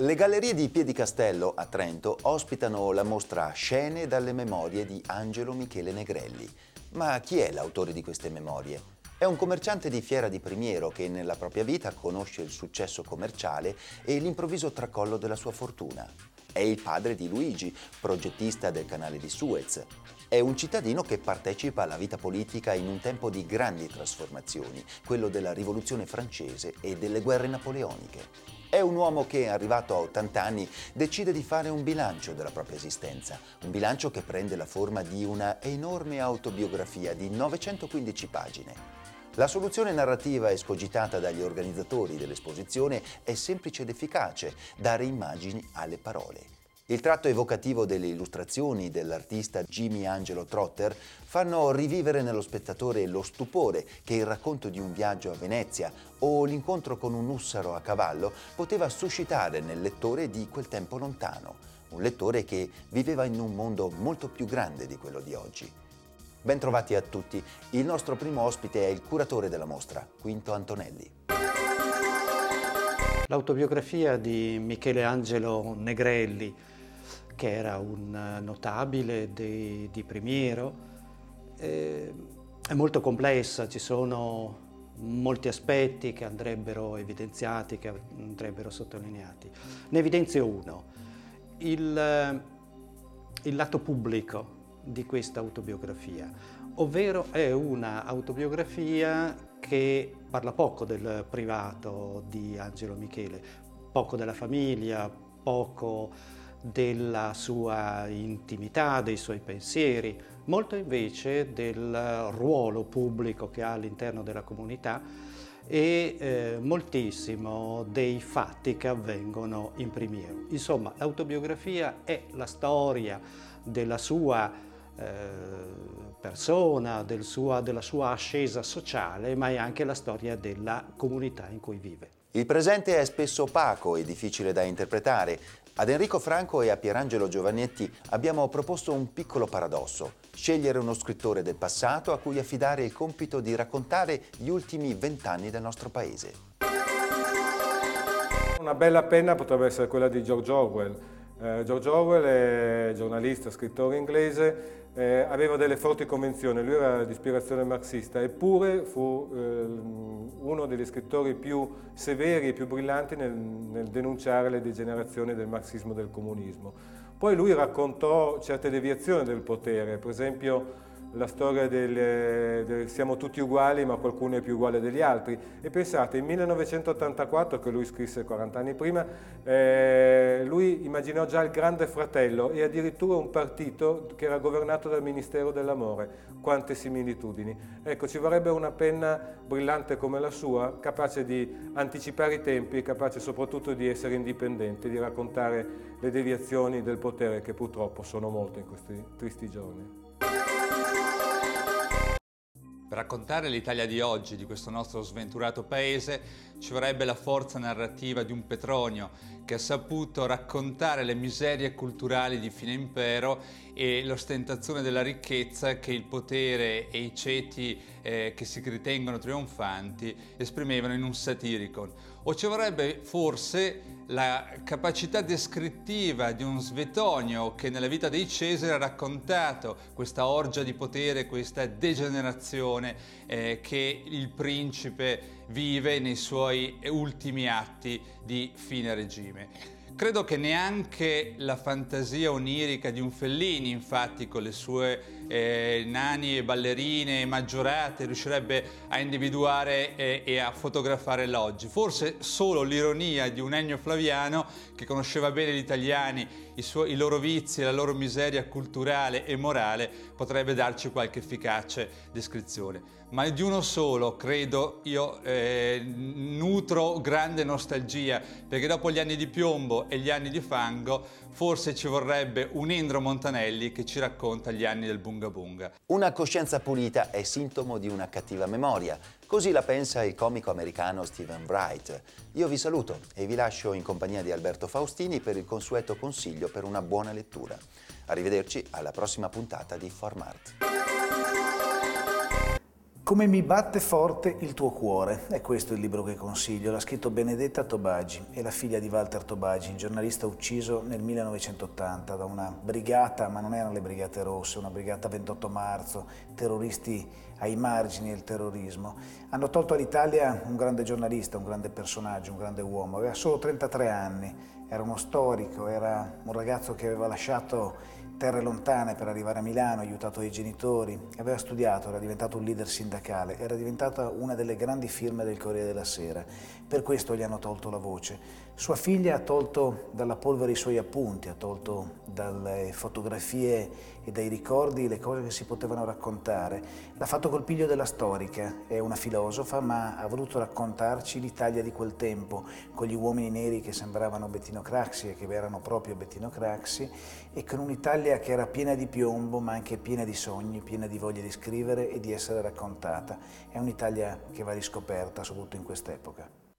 Le gallerie di Piedicastello a Trento ospitano la mostra Scene dalle memorie di Angelo Michele Negrelli. Ma chi è l'autore di queste memorie? È un commerciante di Fiera di Primiero che nella propria vita conosce il successo commerciale e l'improvviso tracollo della sua fortuna. È il padre di Luigi, progettista del canale di Suez. È un cittadino che partecipa alla vita politica in un tempo di grandi trasformazioni, quello della rivoluzione francese e delle guerre napoleoniche. È un uomo che, arrivato a 80 anni, decide di fare un bilancio della propria esistenza, un bilancio che prende la forma di una enorme autobiografia di 915 pagine. La soluzione narrativa escogitata dagli organizzatori dell'esposizione è semplice ed efficace, dare immagini alle parole. Il tratto evocativo delle illustrazioni dell'artista Jimmy Angelo Trotter fanno rivivere nello spettatore lo stupore che il racconto di un viaggio a Venezia o l'incontro con un ussaro a cavallo poteva suscitare nel lettore di quel tempo lontano, un lettore che viveva in un mondo molto più grande di quello di oggi. Bentrovati a tutti, il nostro primo ospite è il curatore della mostra, Quinto Antonelli. L'autobiografia di Michele Angelo Negrelli, che era un notabile di, di Primiero. Eh, è molto complessa, ci sono molti aspetti che andrebbero evidenziati, che andrebbero sottolineati. Ne evidenzio uno, il, il lato pubblico di questa autobiografia, ovvero è un'autobiografia che parla poco del privato di Angelo Michele, poco della famiglia, poco della sua intimità, dei suoi pensieri, molto invece del ruolo pubblico che ha all'interno della comunità e eh, moltissimo dei fatti che avvengono in primiero. Insomma, l'autobiografia è la storia della sua eh, persona, del sua, della sua ascesa sociale, ma è anche la storia della comunità in cui vive. Il presente è spesso opaco e difficile da interpretare, ad Enrico Franco e a Pierangelo Giovannetti abbiamo proposto un piccolo paradosso, scegliere uno scrittore del passato a cui affidare il compito di raccontare gli ultimi vent'anni del nostro paese. Una bella penna potrebbe essere quella di George Orwell. Eh, George Orwell è giornalista, scrittore inglese, eh, aveva delle forti convenzioni, lui era di ispirazione marxista, eppure fu eh, uno degli scrittori più severi e più brillanti nel, nel denunciare le degenerazioni del marxismo e del comunismo. Poi lui raccontò certe deviazioni del potere, per esempio la storia del, del, siamo tutti uguali ma qualcuno è più uguale degli altri. E pensate in 1984 che lui scrisse 40 anni prima eh, lui immaginò già il grande fratello e addirittura un partito che era governato dal Ministero dell'Amore. Quante similitudini. Ecco ci vorrebbe una penna brillante come la sua capace di anticipare i tempi capace soprattutto di essere indipendente di raccontare le deviazioni del potere che purtroppo sono molte in questi tristi giorni per raccontare l'Italia di oggi, di questo nostro sventurato paese, ci vorrebbe la forza narrativa di un Petronio che ha saputo raccontare le miserie culturali di fine impero e l'ostentazione della ricchezza che il potere e i ceti eh, che si ritengono trionfanti esprimevano in un satiricon. O ci vorrebbe forse la capacità descrittiva di un Svetonio che nella vita dei Cesari ha raccontato questa orgia di potere, questa degenerazione eh, che il principe vive nei suoi ultimi atti di fine regime. Credo che neanche la fantasia onirica di un Fellini, infatti, con le sue eh, nani e ballerine maggiorate, riuscirebbe a individuare eh, e a fotografare l'oggi. Forse solo l'ironia di un Ennio Flaviano, che conosceva bene gli italiani, i, suoi, i loro vizi, la loro miseria culturale e morale, potrebbe darci qualche efficace descrizione ma di uno solo, credo, io eh, nutro grande nostalgia, perché dopo gli anni di piombo e gli anni di fango, forse ci vorrebbe un Indro Montanelli che ci racconta gli anni del Bunga Bunga. Una coscienza pulita è sintomo di una cattiva memoria. Così la pensa il comico americano Stephen Bright. Io vi saluto e vi lascio in compagnia di Alberto Faustini per il consueto consiglio per una buona lettura. Arrivederci alla prossima puntata di Formart. Come mi batte forte il tuo cuore, è questo il libro che consiglio. L'ha scritto Benedetta Tobagi, è la figlia di Walter Tobagi, giornalista ucciso nel 1980 da una brigata, ma non erano le brigate rosse, una brigata 28 marzo, terroristi ai margini del terrorismo. Hanno tolto all'Italia un grande giornalista, un grande personaggio, un grande uomo, aveva solo 33 anni, era uno storico, era un ragazzo che aveva lasciato terre lontane per arrivare a Milano, aiutato dai genitori, aveva studiato, era diventato un leader sindacale, era diventata una delle grandi firme del Corriere della Sera. Per questo gli hanno tolto la voce. Sua figlia ha tolto dalla polvere i suoi appunti, ha tolto dalle fotografie e dai ricordi le cose che si potevano raccontare. L'ha fatto col piglio della storica, è una filosofa, ma ha voluto raccontarci l'Italia di quel tempo, con gli uomini neri che sembravano Bettino Craxi e che erano proprio Bettino Craxi, e con un'Italia che era piena di piombo, ma anche piena di sogni, piena di voglia di scrivere e di essere raccontata. È un'Italia che va riscoperta, soprattutto in quest'epoca.